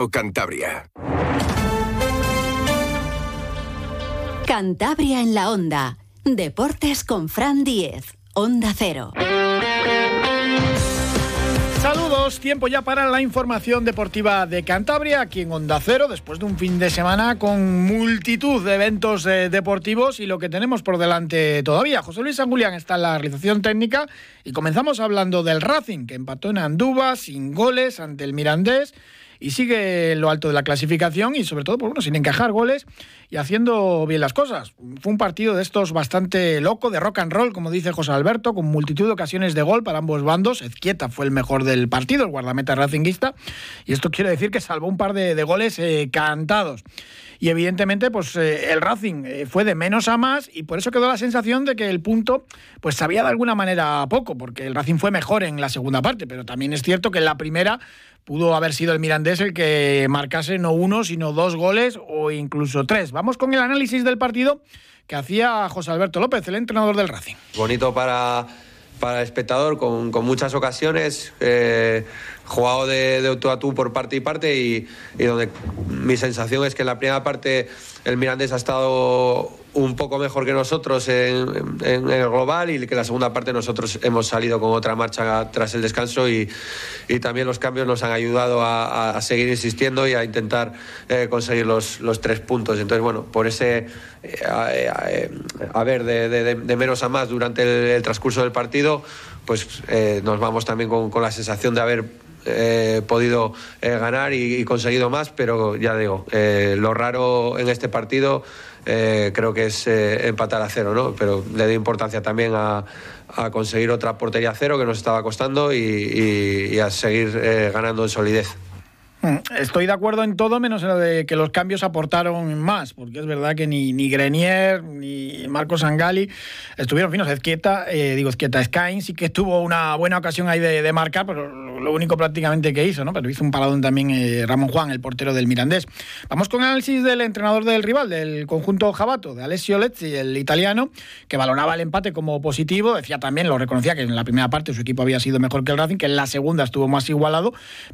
o Cantabria. Cantabria en la onda. Deportes con Fran Diez. Onda Cero. Saludos, tiempo ya para la información deportiva de Cantabria, aquí en Onda Cero, después de un fin de semana con multitud de eventos eh, deportivos y lo que tenemos por delante todavía. José Luis Angulián está en la realización técnica y comenzamos hablando del Racing, que empató en Andúba sin goles ante el Mirandés y sigue en lo alto de la clasificación y sobre todo, pues bueno, sin encajar goles y haciendo bien las cosas. Fue un partido de estos bastante loco, de rock and roll, como dice José Alberto, con multitud de ocasiones de gol para ambos bandos. Ezquieta fue el mejor del partido, el guardameta racinguista, y esto quiere decir que salvó un par de, goles eh, cantados y evidentemente pues eh, el Racing eh, fue de menos a más y por eso quedó la sensación de que el punto pues sabía de alguna manera poco, porque el Racing fue mejor en la segunda parte, pero también es cierto que en la primera pudo haber sido el Mirandés el que marcase no uno, sino dos goles o incluso tres. Vamos con el análisis del partido que hacía José Alberto López, el entrenador del Racing. Bonito para, para el espectador, con, muchas ocasiones. Eh, jugado de, de, tú a tú por parte y parte y, donde mi sensación es que en la primera parte el Mirandés ha estado un poco mejor que nosotros en, el global y que la segunda parte nosotros hemos salido con otra marcha tras el descanso y, también los cambios nos han ayudado a, seguir insistiendo y a intentar eh, conseguir los, tres puntos. Entonces, bueno, por ese eh, ver de, menos a más durante el, transcurso del partido, pues eh, nos vamos también con la sensación de haber eh, podido eh, ganar y, conseguido más, pero ya digo, eh, lo raro en este partido creo que es empatar a cero, ¿no? Pero le doy importancia también a, conseguir otra portería a cero que nos estaba costando y a seguir ganando en solidez. Mm, estoy de acuerdo en todo, menos en lo de que los cambios aportaron más, porque es verdad que ni, ni Grenier ni Marcos Angali estuvieron finos. Ezquieta, eh, digo Ezquieta, Skyne sí que tuvo una buena ocasión ahí de, marcar, pero lo único prácticamente que hizo, ¿no? Pero hizo un paradón también eh, Ramón Juan, el portero del Mirandés. Vamos con análisis del entrenador del rival, del conjunto Jabato, de Alessio Lezzi, el italiano, que valoraba el empate como positivo. Decía también, lo reconocía, que en la primera parte su equipo había sido mejor que el Racing, que en la segunda estuvo más igualado,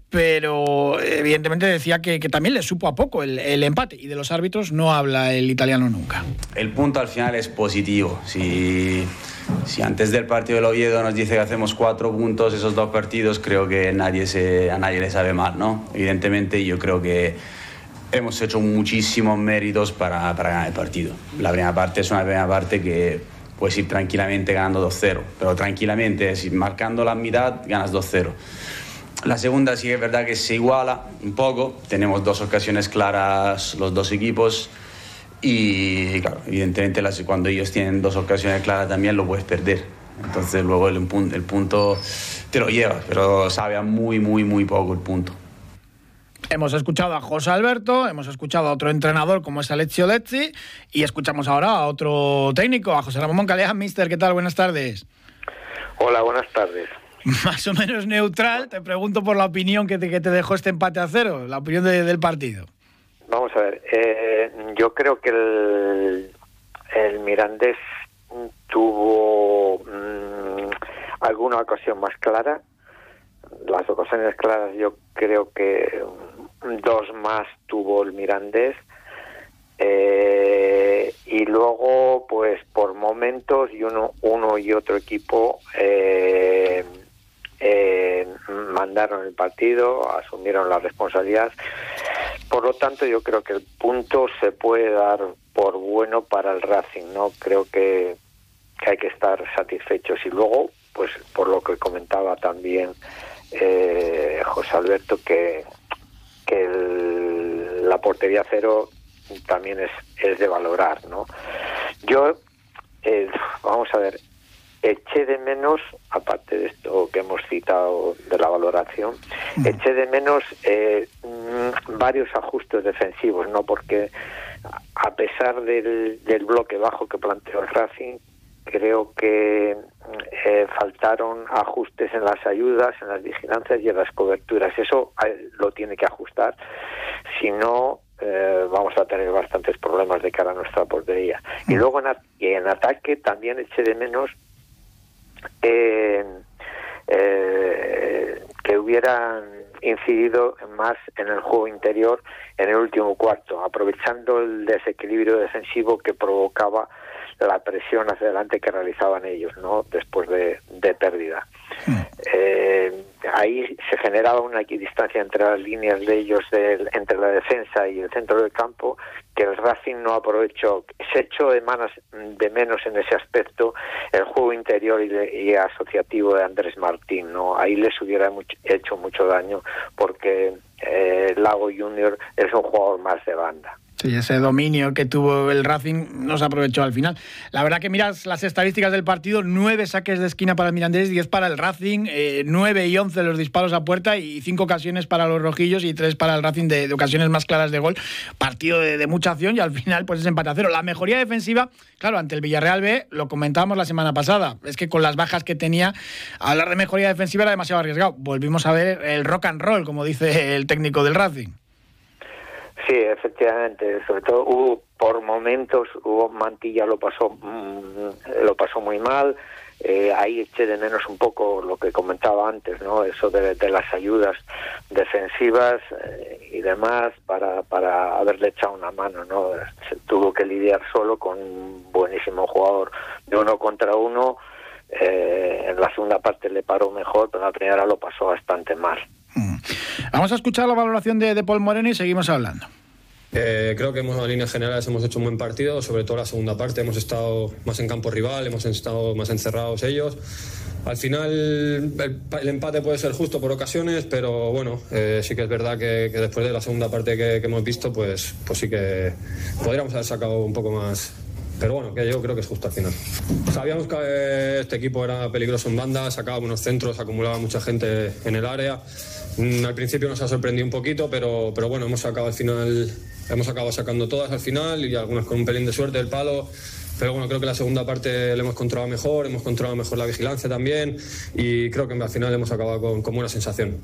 pero evidentemente decía que, también le supo a poco el, empate y de los árbitros no habla el italiano nunca. El punto al final es positivo. Si, si antes del partido del Oviedo nos dice que hacemos cuatro puntos esos dos partidos, creo que nadie se, a nadie le sabe mal, ¿no? Evidentemente yo creo que hemos hecho muchísimos méritos para, para ganar el partido. La primera parte es una primera parte que puedes ir tranquilamente ganando 2-0, pero tranquilamente, si marcando la mitad, ganas 2-0. La segunda sí es verdad que se iguala un poco. Tenemos dos ocasiones claras los dos equipos. Y claro, evidentemente cuando ellos tienen dos ocasiones claras también lo puedes perder. Entonces luego el, el punto te lo llevas, pero sabe a muy, muy, muy poco el punto. Hemos escuchado a José Alberto, hemos escuchado a otro entrenador como es Alessio Lezzi y escuchamos ahora a otro técnico, a José Ramón Moncaleja. Mister, ¿qué tal? Buenas tardes. Hola, buenas tardes. más o menos neutral. Te pregunto por la opinión que te, que te dejó este empate a cero, la opinión del partido. Vamos a ver, eh, yo creo que el, Mirandés tuvo mm, alguna ocasión más clara. Las ocasiones claras yo creo que dos más tuvo el Mirandés. Eh, y luego, pues por momentos, y uno, uno y otro equipo eh, mandaron el partido, asumieron la responsabilidad. Por lo tanto, yo creo que el punto se puede dar por bueno para el Racing, ¿no? Creo que, hay que estar satisfechos. Y luego, pues por lo que comentaba también eh, José Alberto, que, que la portería cero también es, es de valorar, ¿no? Yo, eh, vamos a ver, eché de menos, aparte de esto que hemos citado de la valoración, mm. eché de menos eh, mm, varios ajustes defensivos, ¿no? Porque a pesar del, bloque bajo que planteó el Racing, creo que eh, faltaron ajustes en las ayudas, en las vigilancias y en las coberturas. Eso eh, lo tiene que ajustar. Si no, vamos a tener bastantes problemas de cara a nuestra portería. Y mm. luego en ataque también eché de menos eh, que hubieran incidido más en el juego interior en el último cuarto, aprovechando el desequilibrio defensivo que provocaba la presión hacia adelante que realizaban ellos, ¿no? Después de, pérdida. Hmm. Eh, ahí se generaba una equidistancia entre las líneas de ellos, entre la defensa y el centro del campo, que el Racing no aprovechó. Se echó de, de menos en ese aspecto el juego interior y, asociativo de Andrés Martín. ¿no? Ahí les hubiera hecho mucho daño porque eh, Lago Junior es un jugador más de banda. Sí, ese dominio que tuvo el Racing no se aprovechó al final. La verdad que miras las estadísticas del partido, nueve saques de esquina para el Mirandés, diez para el Racing, eh, nueve y once los disparos a puerta y cinco ocasiones para los rojillos y tres para el Racing de, ocasiones más claras de gol. Partido de, mucha acción y al final pues es empate a cero. La mejoría defensiva, claro, ante el Villarreal B, lo comentábamos la semana pasada, es que con las bajas que tenía, hablar de mejoría defensiva era demasiado arriesgado. Volvimos a ver el rock and roll, como dice el técnico del Racing. Sí, efectivamente, sobre todo hubo por momentos hubo Mantilla lo pasó mm, lo pasó muy mal. Eh, ahí eché de menos un poco lo que comentaba antes, ¿no? Eso de, las ayudas defensivas eh, y demás para, para haberle echado una mano, ¿no? Se tuvo que lidiar solo con un buenísimo jugador de uno contra uno. Eh, en la segunda parte le paró mejor, pero en la primera lo pasó bastante mal. Vamos a escuchar la valoración de, de Paul Moreno y seguimos hablando. Eh, creo que en líneas generales hemos hecho un buen partido, sobre todo la segunda parte. Hemos estado más en campo rival, hemos estado más encerrados ellos. Al final el, empate puede ser justo por ocasiones, pero bueno, eh, sí que es verdad que, después de la segunda parte que, hemos visto, pues, pues sí que podríamos haber sacado un poco más, pero bueno, que yo creo que es justo al final. Sabíamos que este equipo era peligroso en banda, sacaba unos centros, acumulaba mucha gente en el área. Mm, al principio nos ha sorprendido un poquito, pero, pero bueno, hemos sacado al final, hemos acabado sacando todas al final y algunas con un pelín de suerte del palo. Pero bueno, creo que la segunda parte le hemos controlado mejor, hemos controlado mejor la vigilancia también y creo que al final hemos acabado con, con buena sensación.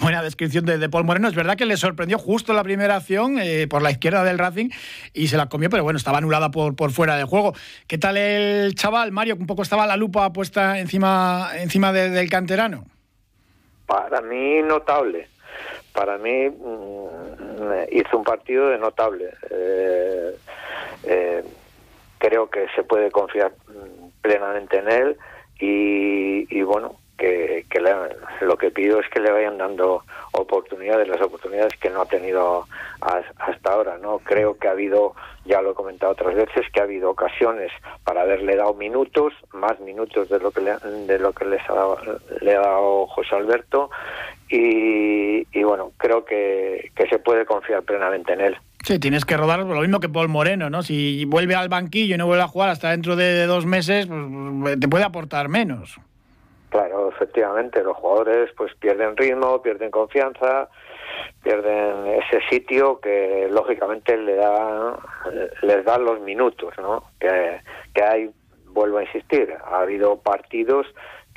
Buena descripción de, Paul Moreno. Es verdad que le sorprendió justo la primera acción eh, por la izquierda del Racing y se la comió, pero bueno, estaba anulada por, por fuera del juego. ¿Qué tal el chaval, Mario? Un poco estaba la lupa puesta encima, encima del canterano. Para mí, notable. Para mí, mm, hizo un partido de notable. Eh, eh, creo que se puede confiar mm, plenamente en él y, bueno, que, lo que pido es que le vayan dando oportunidades, las oportunidades que no ha tenido hasta ahora. no Creo que ha habido ya lo he comentado otras veces que ha habido ocasiones para haberle dado minutos, más minutos de lo que le, de lo que les ha dado, le ha dado José Alberto y, bueno, creo que, se puede confiar plenamente en él. Sí, tienes que rodar lo mismo que Paul Moreno, ¿no? Si vuelve al banquillo y no vuelve a jugar hasta dentro de dos meses, pues te puede aportar menos. Claro, efectivamente, los jugadores pues pierden ritmo, pierden confianza, pierden ese sitio que lógicamente le da, les da los minutos, ¿no? Que, que hay, vuelvo a insistir, ha habido partidos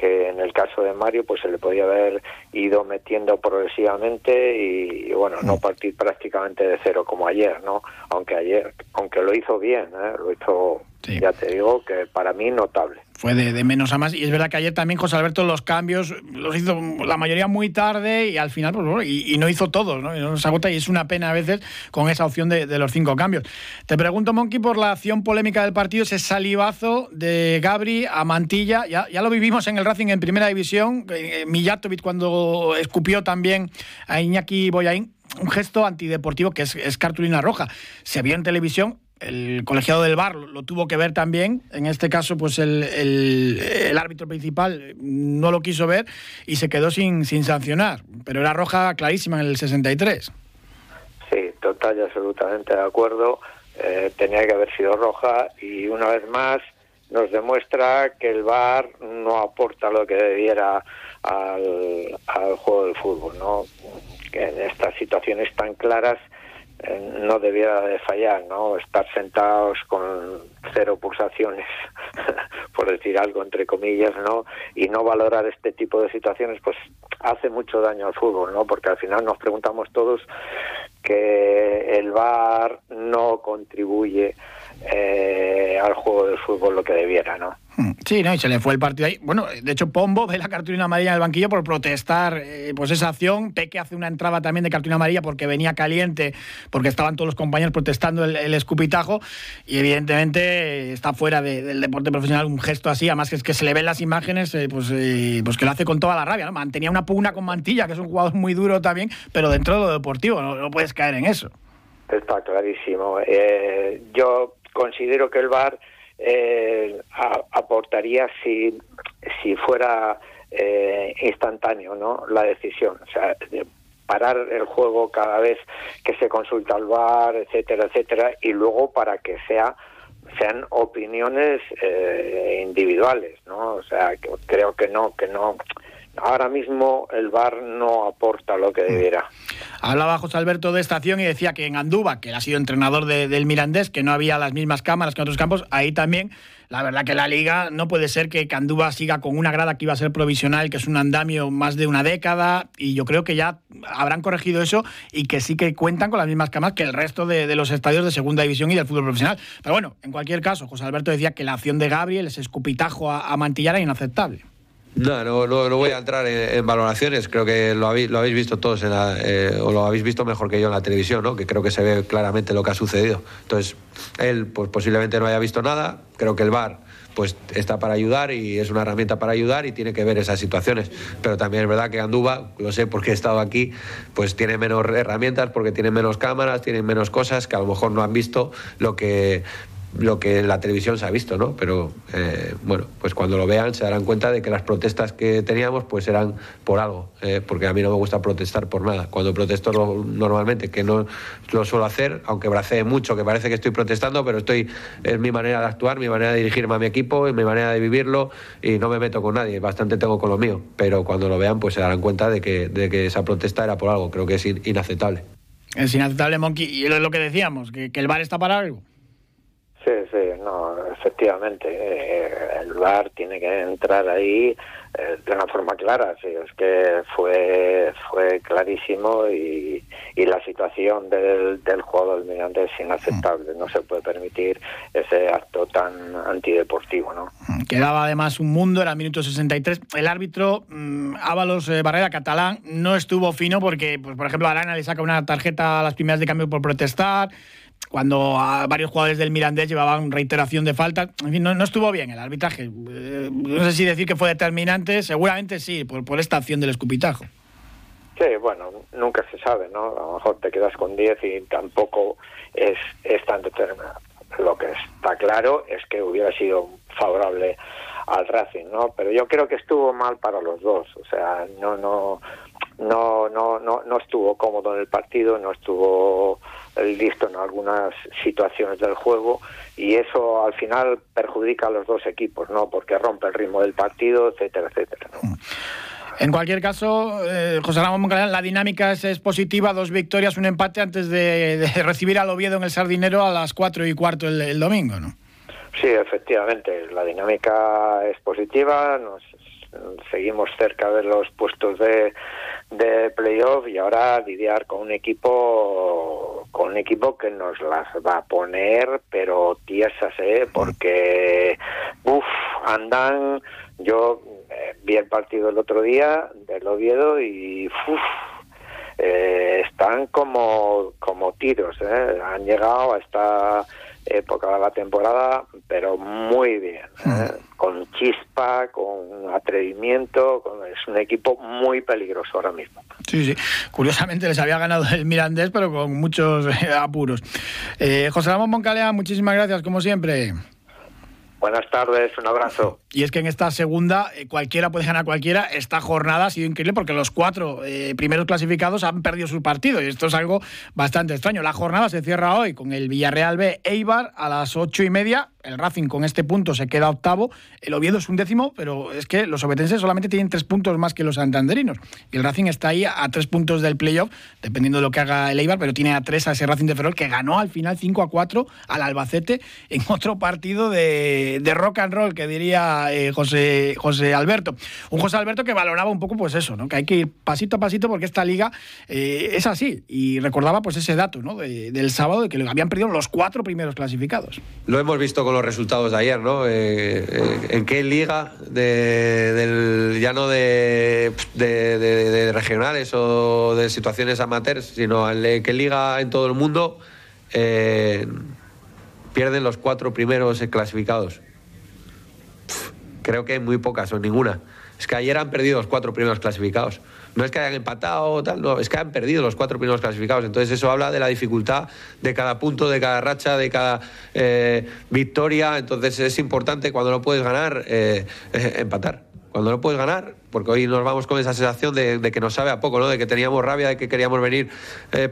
que en el caso de Mario pues se le podía haber ido metiendo progresivamente y, bueno no partir prácticamente de cero como ayer no aunque ayer aunque lo hizo bien ¿eh? lo hizo ya te digo que para mí notable fue de, menos a más. Y es verdad que ayer también José Alberto los cambios los hizo la mayoría muy tarde y al final, pues y, no hizo todos, ¿no? Y no se agota y es una pena a veces con esa opción de, los cinco cambios. Te pregunto, Monkey, por la acción polémica del partido, ese salivazo de Gabri a Mantilla. Ya, ya lo vivimos en el Racing en primera división. Mijatovic cuando escupió también a Iñaki Boyain un gesto antideportivo que es, es, cartulina roja. Se vio en televisión, el colegiado del bar lo, tuvo que ver también. En este caso, pues el, el, árbitro principal no lo quiso ver y se quedó sin, sin sancionar. Pero era roja clarísima en el 63. Sí, total y absolutamente de acuerdo. Eh, tenía que haber sido roja y una vez más nos demuestra que el VAR no aporta lo que debiera al, al juego del fútbol, ¿no? En estas situaciones tan claras no debiera de fallar, ¿no? Estar sentados con cero pulsaciones, por decir algo entre comillas, ¿no? Y no valorar este tipo de situaciones, pues hace mucho daño al fútbol, ¿no? Porque al final nos preguntamos todos que el VAR no contribuye eh, al juego del fútbol lo que debiera, ¿no? Hmm. Sí, no, y se le fue el partido ahí. Bueno, de hecho, Pombo ve la cartulina amarilla en el banquillo por protestar eh, pues esa acción. Peque hace una entrada también de cartulina amarilla porque venía caliente, porque estaban todos los compañeros protestando el, escupitajo. Y evidentemente está fuera del deporte profesional un gesto así, además que es que se le ven las imágenes, eh, pues, eh, pues que lo hace con toda la rabia. ¿no? Mantenía una pugna con Mantilla, que es un jugador muy duro también, pero dentro de lo deportivo, no, no puedes caer en eso. Está clarísimo. yo considero que el VAR eh, aportaría si, si fuera eh, instantáneo ¿no? la decisión. O sea, parar el juego cada vez que se consulta al VAR, etcétera, etcétera, y luego para que sea sean opiniones eh, individuales, ¿no? O sea, que creo que no, que no ahora mismo el VAR no aporta lo que debiera. Hablaba José Alberto de estación y decía que en Andúba, que ha sido entrenador del Mirandés, que no había las mismas cámaras que en otros campos, ahí también la verdad que la liga no puede ser que Candúba siga con una grada que iba a ser provisional, que es un andamio más de una década, y yo creo que ya habrán corregido eso y que sí que cuentan con las mismas cámaras que el resto de, los estadios de segunda división y del fútbol profesional. Pero bueno, en cualquier caso, José Alberto decía que la acción de Gabriel, ese escupitajo a, a Mantillar, era inaceptable. No, no, no, voy a entrar en, valoraciones. Creo que lo habéis, lo habéis visto todos, en eh, o lo habéis visto mejor que yo en la televisión, ¿no? que creo que se ve claramente lo que ha sucedido. Entonces, él pues, posiblemente no haya visto nada. Creo que el VAR pues, está para ayudar y es una herramienta para ayudar y tiene que ver esas situaciones. Pero también es verdad que Andúba, lo sé porque he estado aquí, pues tiene menos herramientas, porque tiene menos cámaras, tiene menos cosas que a lo mejor no han visto lo que lo que en la televisión se ha visto, ¿no? Pero eh, bueno, pues cuando lo vean se darán cuenta de que las protestas que teníamos pues eran por algo, eh, porque a mí no me gusta protestar por nada. Cuando protesto normalmente, que no lo suelo hacer, aunque bracee mucho, que parece que estoy protestando, pero estoy es mi manera de actuar, mi manera de dirigirme a mi equipo, y mi manera de vivirlo y no me meto con nadie, bastante tengo con lo mío, pero cuando lo vean pues se darán cuenta de que, esa protesta era por algo, creo que es inaceptable. Es inaceptable, Monkey, y es lo que decíamos, que, que el bar está para algo. Sí, sí, no, efectivamente. Eh, el VAR tiene que entrar ahí eh, de una forma clara. Sí, es que fue fue clarísimo y, y la situación del, del juego del Miranda es inaceptable. No se puede permitir ese acto tan antideportivo, ¿no? Quedaba además un mundo, era el minuto 63. El árbitro mmm, Ábalos eh, Barrera Catalán no estuvo fino porque, pues, por ejemplo, Arana le saca una tarjeta a las primeras de cambio por protestar cuando varios jugadores del Mirandés llevaban reiteración de falta. En fin, no, estuvo bien el arbitraje. Eh, no sé si decir que fue determinante, seguramente sí, por, esta acción del escupitajo. Sí, bueno, nunca se sabe, ¿no? A lo mejor te quedas con 10 y tampoco es, es tan determinante. Lo que está claro es que hubiera sido favorable al Racing, ¿no? Pero yo creo que estuvo mal para los dos, o sea, no no no no no, no estuvo cómodo en el partido, no estuvo listo en algunas situaciones del juego y eso al final perjudica a los dos equipos, ¿no? Porque rompe el ritmo del partido, etcétera, etcétera. En cualquier caso, eh, José Ramón la dinámica es, positiva, dos victorias, un empate antes de, recibir al Oviedo en el Sardinero a las cuatro y cuarto el, domingo, ¿no? Sí, efectivamente, la dinámica es positiva, nos seguimos cerca de los puestos de, de playoff y ahora lidiar con un equipo con un equipo que nos las va a poner pero tiesas eh porque uff andan yo eh, vi el partido el otro día del Oviedo y uff eh, están como como tiros eh. han llegado a esta época de la temporada, pero muy bien, ¿eh? mm. con chispa, con atrevimiento, es un equipo muy peligroso ahora mismo. Sí, sí. Curiosamente les había ganado el Mirandés, pero con muchos eh, apuros. Eh, José Ramón Moncalea, muchísimas gracias, como siempre. Buenas tardes, un abrazo. Y es que en esta segunda, eh, cualquiera puede ganar cualquiera. Esta jornada ha sido increíble porque los cuatro eh, primeros clasificados han perdido su partido y esto es algo bastante extraño. La jornada se cierra hoy con el Villarreal B Eibar a las ocho y media el Racing con este punto se queda octavo. El Oviedo es un décimo, pero es que los obetenses solamente tienen tres puntos más que los santanderinos. Y el Racing está ahí a tres puntos del playoff, dependiendo de lo que haga el Eibar, pero tiene a tres a ese Racing de Ferrol que ganó al final 5 a 4 al Albacete en otro partido de, rock and roll, que diría eh, José, José Alberto. Un José Alberto que valoraba un poco pues eso, ¿no? que hay que ir pasito a pasito porque esta liga eh, es así. Y recordaba pues ese dato ¿no? del sábado de que habían perdido los cuatro primeros clasificados. Lo hemos visto con los resultados de ayer, ¿no? Eh, eh, ¿En qué liga, de, del, ya no de, de, regionales o de situaciones amateurs, sino en qué liga en todo el mundo eh, pierden los cuatro primeros clasificados? creo que muy pocas o ninguna. Es que ayer han perdido los cuatro primeros clasificados. No es que hayan empatado tal, no, es que han perdido los cuatro primeros clasificados. Entonces eso habla de la dificultad de cada punto, de cada racha, de cada eh, victoria. Entonces es importante cuando no puedes ganar, eh, eh, empatar. Cuando no puedes ganar, porque hoy nos vamos con esa sensación de, que nos sabe a poco, ¿no? de que teníamos rabia, de que queríamos venir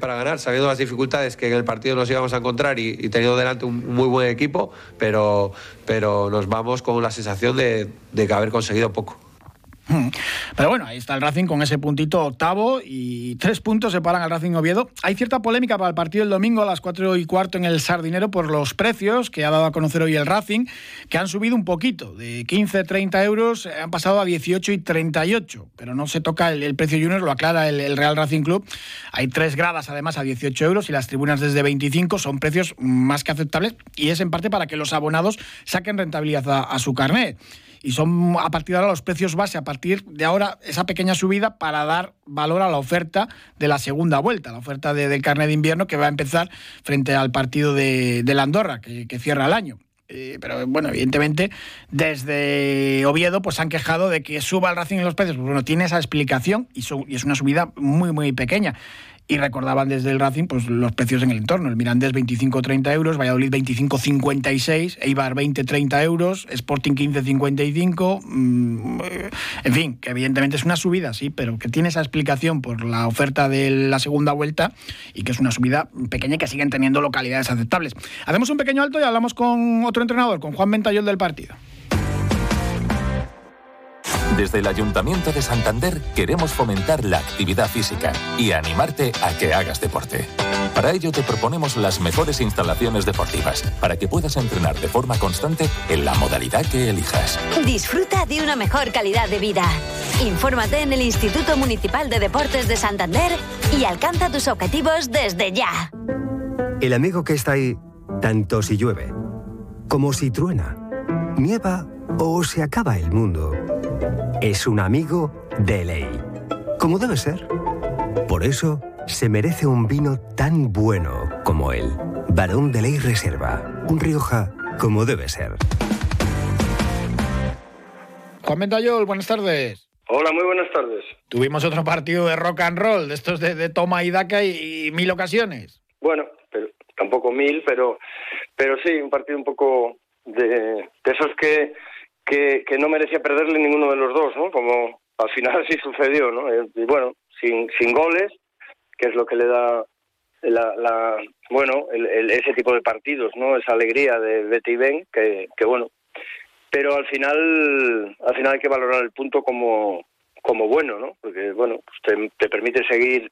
para ganar, sabiendo las dificultades que en el partido nos íbamos a encontrar y, teniendo delante un muy buen equipo, pero, pero nos vamos con la sensación de, de haber conseguido poco. Pero bueno, ahí está el Racing con ese puntito octavo y tres puntos separan al Racing Oviedo. Hay cierta polémica para el partido del domingo a las cuatro y cuarto en el Sardinero por los precios que ha dado a conocer hoy el Racing, que han subido un poquito, de 15, 30 euros, han pasado a 18 y 38, pero no se toca el, precio junior, lo aclara el, Real Racing Club. Hay tres gradas además a 18 euros y las tribunas desde 25 son precios más que aceptables y es en parte para que los abonados saquen rentabilidad a su carnet y son a partir de ahora los precios base, a partir de ahora esa pequeña subida para dar valor a la oferta de la segunda vuelta, la oferta del carnet de invierno que va a empezar frente al partido de, la Andorra, que, cierra el año. Eh, pero bueno, evidentemente desde Oviedo pues han quejado de que suba el Racing en los precios. Pues bueno, tiene esa explicación y es una subida muy, muy pequeña y recordaban desde el Racing pues los precios en el entorno. El Mirandés 25-30 euros, Valladolid 25-56, Eibar 20-30 euros, Sporting 15-55, mm, en fin, que evidentemente es una subida, sí, pero que tiene esa explicación por la oferta de la segunda vuelta y que es una subida pequeña y que siguen teniendo localidades aceptables. Hacemos un pequeño alto y hablamos con otro entrenador, con Juan Ventayol del partido. Desde el Ayuntamiento de Santander queremos fomentar la actividad física y animarte a que hagas deporte. Para ello te proponemos las mejores instalaciones deportivas para que puedas entrenar de forma constante en la modalidad que elijas. Disfruta de una mejor calidad de vida. Infórmate en el Instituto Municipal de Deportes de Santander y alcanza tus objetivos desde ya. El amigo que está ahí, tanto si llueve como si truena, nieva o se acaba el mundo es un amigo de ley. Como debe ser. Por eso se merece un vino tan bueno como él. Barón de Ley Reserva. Un Rioja como debe ser. Juan Mendayol, buenas tardes. Hola, muy buenas tardes. Tuvimos otro partido de rock and roll, de estos de, toma y daca y, mil ocasiones. Bueno, pero tampoco mil, pero, pero sí, un partido un poco de, de esos que que, no merecía perderle ninguno de los dos, ¿no? Como al final sí sucedió, ¿no? Eh, y bueno, sin, sin goles, que es lo que le da la, bueno, el, ese tipo de partidos, ¿no? Esa alegría de Betty Ben, que, que bueno, pero al final, al final hay que valorar el punto como, como bueno, ¿no? Porque bueno, pues te, permite seguir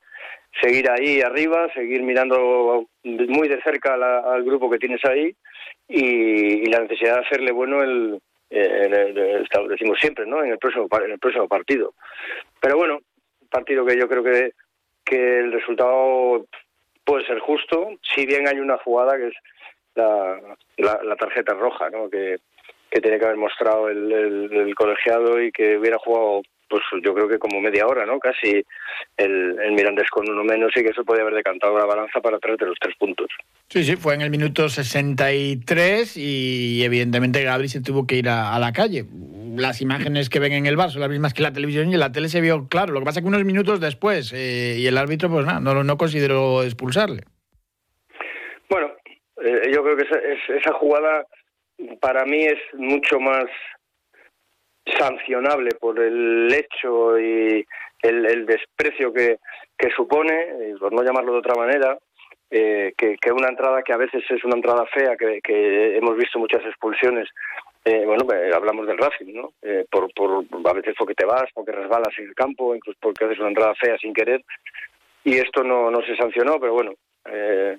seguir ahí arriba, seguir mirando muy de cerca al grupo que tienes ahí y, y, la necesidad de hacerle bueno el, eh, decimos siempre, ¿no? En el próximo en el próximo partido. Pero bueno, partido que yo creo que que el resultado puede ser justo, si bien hay una jugada que es la, la, tarjeta roja, ¿no? Que, que tiene que haber mostrado el, el, colegiado y que hubiera jugado pues yo creo que como media hora, ¿no? Casi el, el Mirandés con uno menos y que eso puede haber decantado la balanza para traerte los tres puntos. Sí, sí, fue en el minuto 63 y evidentemente Gabri se tuvo que ir a, la calle. Las imágenes que ven en el bar son las mismas que la televisión y en la tele se vio claro. Lo que pasa es que unos minutos después eh, y el árbitro pues nada, no, no consideró expulsarle. Bueno, eh, yo creo que esa, esa jugada para mí es mucho más sancionable por el hecho y el, desprecio que, que supone, por no llamarlo de otra manera, eh, que, que, una entrada que a veces es una entrada fea, que, hemos visto muchas expulsiones. Eh, bueno, pues, hablamos del Racing, ¿no? Eh, por, por, a veces porque te vas, porque resbalas en el campo, incluso porque haces una entrada fea sin querer. Y esto no, no se sancionó, pero bueno, eh,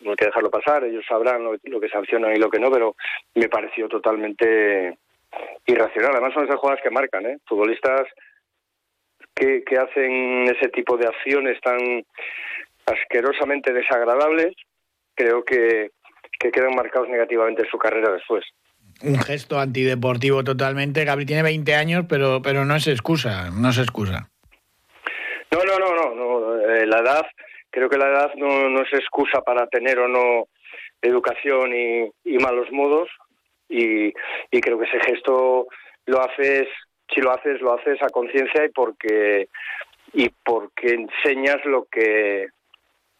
no hay que dejarlo pasar, ellos sabrán lo, lo, que sancionan y lo que no, pero me pareció totalmente irracional. Además son esas jugadas que marcan, ¿eh? Futbolistas que, que hacen ese tipo de acciones tan asquerosamente desagradables, creo que, que quedan marcados negativamente en su carrera después. Un gesto antideportivo totalmente. Gabri tiene 20 años, pero, pero no es excusa, no es excusa. No, no, no, no. no. Eh, la edad, creo que la edad no, no es excusa para tener o no educación y, y malos modos. Y, y creo que ese gesto lo haces, si lo haces, lo haces a conciencia y porque y porque enseñas lo que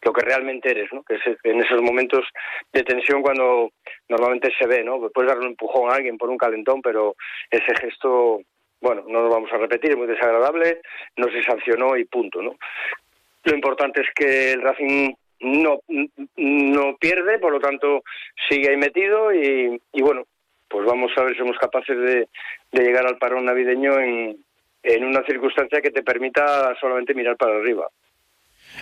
lo que realmente eres, ¿no? Que es en esos momentos de tensión cuando normalmente se ve, ¿no? Puedes darle un empujón a alguien por un calentón, pero ese gesto, bueno, no lo vamos a repetir, es muy desagradable, no se sancionó y punto, ¿no? Lo importante es que el Racing no, no pierde, por lo tanto sigue ahí metido y, y bueno, pues vamos a ver si somos capaces de, de llegar al parón navideño en, en una circunstancia que te permita solamente mirar para arriba.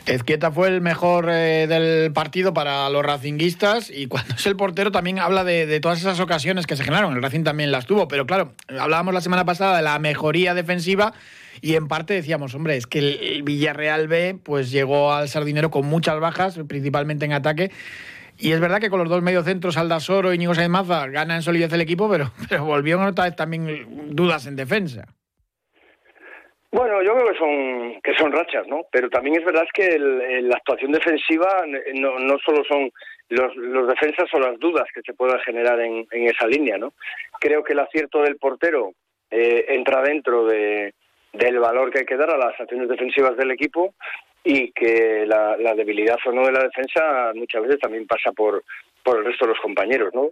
Ezquieta fue el mejor eh, del partido para los racinguistas y cuando es el portero también habla de, todas esas ocasiones que se generaron. El Racing también las tuvo, pero claro, hablábamos la semana pasada de la mejoría defensiva y en parte decíamos, hombre, es que el Villarreal B pues llegó al Sardinero con muchas bajas, principalmente en ataque. Y es verdad que con los dos mediocentros, Aldasoro y Íñigo Sainz Maza, gana en solidez el equipo, pero, pero volvió otra vez también dudas en defensa. Bueno, yo creo que son que son rachas, ¿no? Pero también es verdad que el, la actuación defensiva no, no solo son los, los defensas o las dudas que se puedan generar en, en esa línea, ¿no? Creo que el acierto del portero eh, entra dentro de, del valor que hay que dar a las acciones defensivas del equipo y que la, debilidad o no de la defensa muchas veces también pasa por, por el resto de los compañeros, ¿no?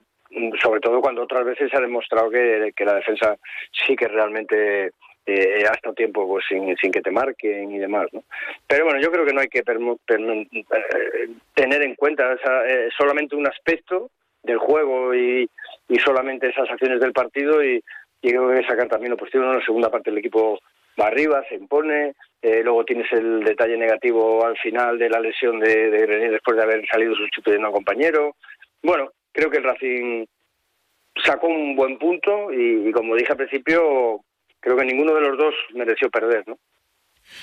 Sobre todo cuando otras veces se ha demostrado que, que la defensa sí que realmente eh, hasta tiempo pues sin, sin que te marquen y demás ¿no? pero bueno yo creo que no hay que eh, tener en cuenta eh, solamente un aspecto del juego y, y, solamente esas acciones del partido y, y creo que sacar también lo positivo en la segunda parte del equipo va arriba se impone eh, luego tienes el detalle negativo al final de la lesión de, de René después de haber salido sustituyendo a un compañero bueno creo que el Racing sacó un buen punto y, y como dije al principio creo que ninguno de los dos mereció perder, ¿no?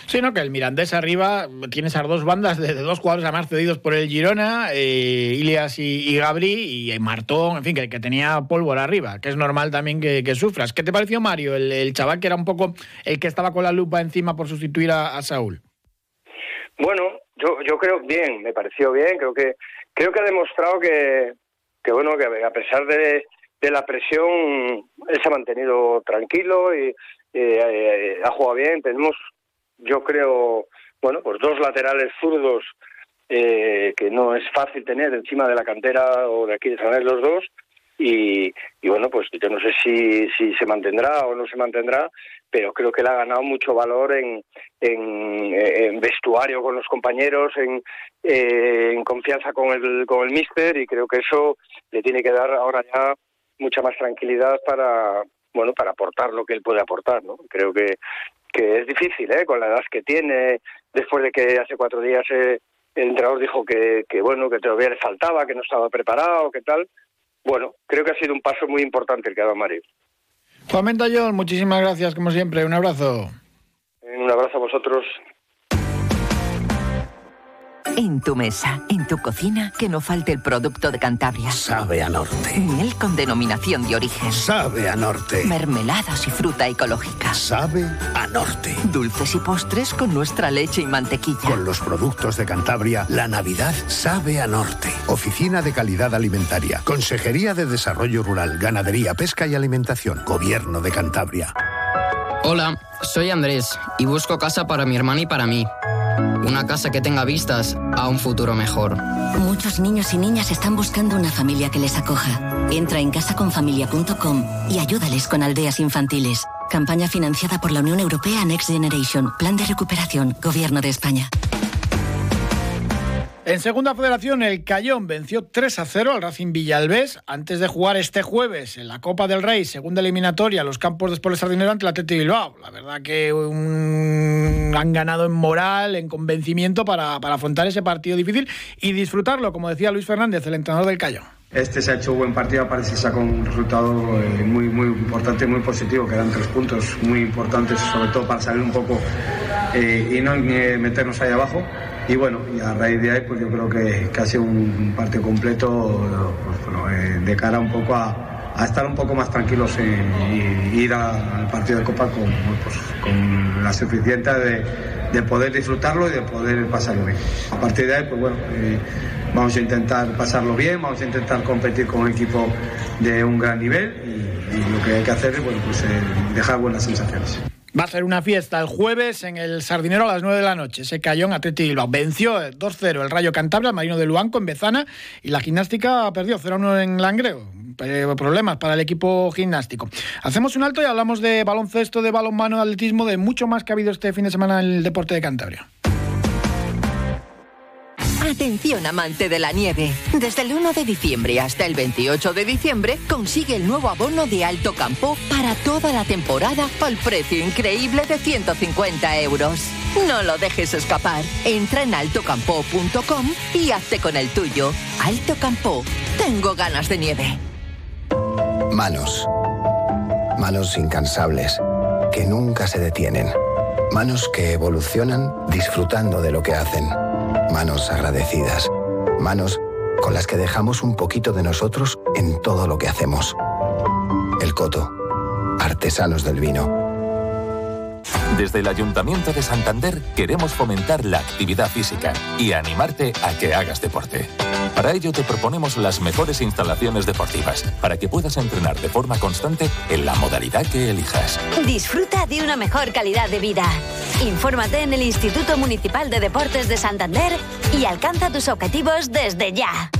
Sí, no, que el Mirandés arriba tiene esas dos bandas de, dos jugadores además cedidos por el Girona, eh, Ilias y, y, Gabri, y Martón, en fin, que, que, tenía pólvora arriba, que es normal también que, sufras. ¿Qué te pareció Mario, el, chaval que era un poco el que estaba con la lupa encima por sustituir a, Saúl? Bueno, yo, yo creo bien, me pareció bien, creo que creo que ha demostrado que, que bueno, que a pesar de, de la presión él se ha mantenido tranquilo y eh, ha jugado bien. Tenemos, yo creo, bueno, pues dos laterales zurdos eh, que no es fácil tener encima de la cantera o de aquí de San los dos. Y, bueno, pues yo no sé si, si se mantendrá o no se mantendrá, pero creo que le ha ganado mucho valor en, en, en vestuario con los compañeros, en, eh, en confianza con el, con el míster y creo que eso le tiene que dar ahora ya mucha más tranquilidad para bueno para aportar lo que él puede aportar no creo que que es difícil ¿eh? con la edad que tiene después de que hace cuatro días eh, el entrenador dijo que, que bueno que todavía le faltaba que no estaba preparado que tal. Bueno creo que ha sido un paso muy importante el que ha dado Mario. Juan Mentallón muchísimas gracias como siempre. Un abrazo. Un abrazo a vosotros en tu mesa, en tu cocina, que no falte el producto de Cantabria. Sabe a norte. Miel con denominación de origen. Sabe a norte. Mermeladas y fruta ecológica. Sabe a norte. Dulces y postres con nuestra leche y mantequilla. Con los productos de Cantabria, la Navidad sabe a norte. Oficina de Calidad Alimentaria. Consejería de Desarrollo Rural, Ganadería, Pesca y Alimentación. Gobierno de Cantabria. Hola, soy Andrés y busco casa para mi hermana y para mí. Una casa que tenga vistas a un futuro mejor. Muchos niños y niñas están buscando una familia que les acoja. Entra en casaconfamilia.com y ayúdales con aldeas infantiles. Campaña financiada por la Unión Europea Next Generation. Plan de recuperación. Gobierno de España. En segunda federación, el Cayón venció 3 a 0 al Racing Villalbés antes de jugar este jueves en la Copa del Rey, segunda eliminatoria, los campos de Sport Sardinero ante la Tete Bilbao. La verdad que un... han ganado en moral, en convencimiento para, para afrontar ese partido difícil y disfrutarlo, como decía Luis Fernández, el entrenador del Cayón. Este se ha hecho buen partido, parece que sacó un resultado eh, muy, muy importante, muy positivo, que eran tres puntos muy importantes, sobre todo para salir un poco eh, y no eh, meternos ahí abajo. Y bueno, a raíz de ahí, pues yo creo que, que ha un partido completo pues, eh, de cara un poco a, a estar un poco más tranquilos y, ir al partido de Copa con, pues, con la suficiente de, de poder disfrutarlo y de poder pasarlo bien. A partir de ahí, pues bueno, eh, vamos a intentar pasarlo bien, vamos a intentar competir con un equipo de un gran nivel y, y lo que hay que hacer es bueno, pues, eh, dejar buenas sensaciones. Va a ser una fiesta el jueves en el Sardinero a las 9 de la noche. Ese Cayón Atleti Bilbao. Venció eh, 2-0 el Rayo Cantabria, el Marino de Luanco en Bezana y la gimnástica perdió 0-1 en Langreo. Eh, Problemas para el equipo gimnástico. Hacemos un alto y hablamos de baloncesto, de balonmano, de atletismo, de mucho más que ha habido este fin de semana en el deporte de Cantabria. Atención amante de la nieve. Desde el 1 de diciembre hasta el 28 de diciembre consigue el nuevo abono de Alto Campo para toda la temporada al precio increíble de 150 euros. No lo dejes escapar. Entra en altocampo.com y hazte con el tuyo. Alto Campo. Tengo ganas de nieve. Manos. Manos incansables, que nunca se detienen. Manos que evolucionan disfrutando de lo que hacen. Manos agradecidas. Manos con las que dejamos un poquito de nosotros en todo lo que hacemos. El Coto. Artesanos del vino. Desde el Ayuntamiento de Santander queremos fomentar la actividad física y animarte a que hagas deporte. Para ello te proponemos las mejores instalaciones deportivas para que puedas entrenar de forma constante en la modalidad que elijas. Disfruta de una mejor calidad de vida. Infórmate en el Instituto Municipal de Deportes de Santander y alcanza tus objetivos desde ya.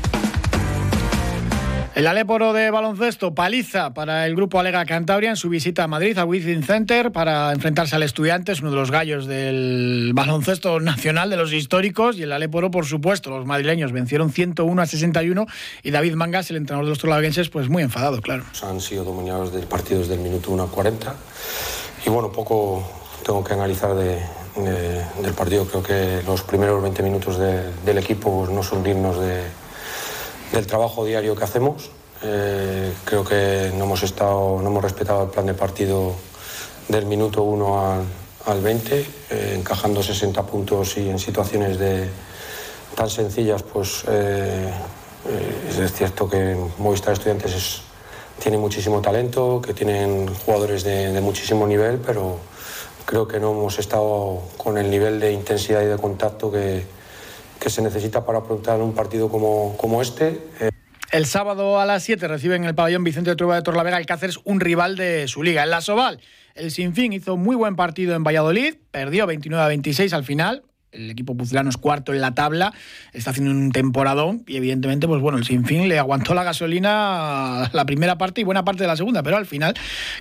El Aléporo de baloncesto paliza para el grupo Alega Cantabria en su visita a Madrid al Wizzing Center para enfrentarse al Estudiantes, uno de los gallos del baloncesto nacional de los históricos. Y el Aléporo, por supuesto, los madrileños vencieron 101 a 61 y David Mangas, el entrenador de los trolavenses, pues muy enfadado, claro. Han sido dominados del partido desde el minuto 1 a 40 y bueno, poco tengo que analizar de, de- del partido. Creo que los primeros 20 minutos de- del equipo no son dignos de, del trabajo diario que hacemos. Eh, creo que no hemos, estado, no hemos respetado el plan de partido del minuto 1 al, al 20, eh, encajando 60 puntos y en situaciones de, tan sencillas, pues eh, es cierto que Movistar Estudiantes es- tiene muchísimo talento, que tienen jugadores de muchísimo nivel, pero creo que no hemos estado con el nivel de intensidad y de contacto que, que se necesita para afrontar un partido como, como este. Eh, El sábado a las 7 recibe en el pabellón Vicente de Trueba de Torlavega el Cáceres un rival de su liga. En la Soval, el Sinfín hizo muy buen partido en Valladolid, perdió 29 a 26 al final. El equipo pucelano es cuarto en la tabla, está haciendo un temporadón y evidentemente, pues bueno, el Sinfín le aguantó la gasolina la primera parte y buena parte de la segunda, pero al final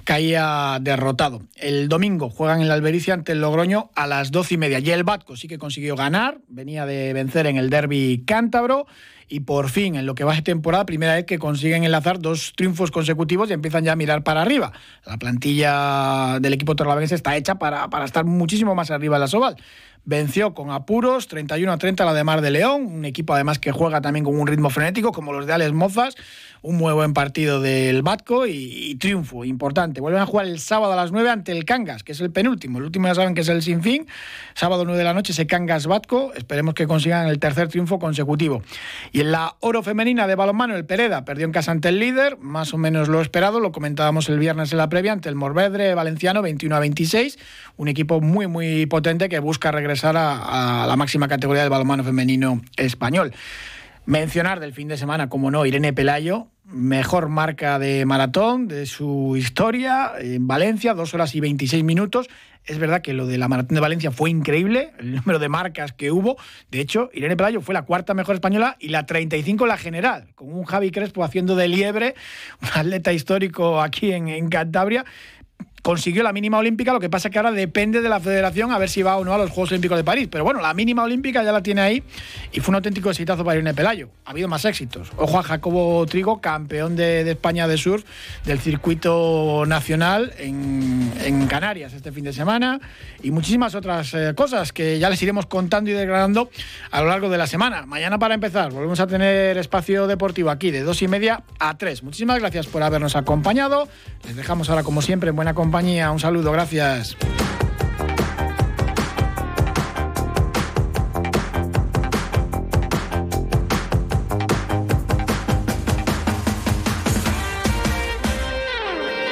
caía derrotado. El domingo juegan en la Albericia ante el Logroño a las doce y media. Y el Batco sí que consiguió ganar, venía de vencer en el derby cántabro y por fin, en lo que va de temporada, primera vez que consiguen enlazar dos triunfos consecutivos y empiezan ya a mirar para arriba. La plantilla del equipo torlavense está hecha para, para estar muchísimo más arriba en la Soval. Venció con apuros 31 a 30 la de Mar de León, un equipo además que juega también con un ritmo frenético como los de Alex Mozas, un muy buen partido del Batco y, y triunfo importante. Vuelven a jugar el sábado a las 9 ante el Cangas, que es el penúltimo. El último ya saben que es el Sinfín. Sábado 9 de la noche ese Cangas Batco. Esperemos que consigan el tercer triunfo consecutivo. Y en la oro femenina de balonmano, el Pereda perdió en casa ante el líder, más o menos lo esperado, lo comentábamos el viernes en la previa ante el Morvedre Valenciano 21 a 26, un equipo muy muy potente que busca regresar a, a la máxima categoría del balonmano femenino español. Mencionar del fin de semana, como no, Irene Pelayo, mejor marca de maratón de su historia en Valencia, dos horas y 26 minutos. Es verdad que lo de la maratón de Valencia fue increíble, el número de marcas que hubo. De hecho, Irene Pelayo fue la cuarta mejor española y la 35 la general, con un Javi Crespo haciendo de liebre, un atleta histórico aquí en, en Cantabria consiguió la mínima olímpica, lo que pasa que ahora depende de la federación a ver si va o no a los Juegos Olímpicos de París. Pero bueno, la mínima olímpica ya la tiene ahí y fue un auténtico exitazo para Irene Pelayo. Ha habido más éxitos. Ojo a Jacobo Trigo, campeón de, de España de surf del circuito nacional en, en Canarias este fin de semana y muchísimas otras eh, cosas que ya les iremos contando y desgranando a lo largo de la semana. Mañana para empezar, volvemos a tener espacio deportivo aquí de dos y media a tres. Muchísimas gracias por habernos acompañado. Les dejamos ahora como siempre en buena un saludo, gracias.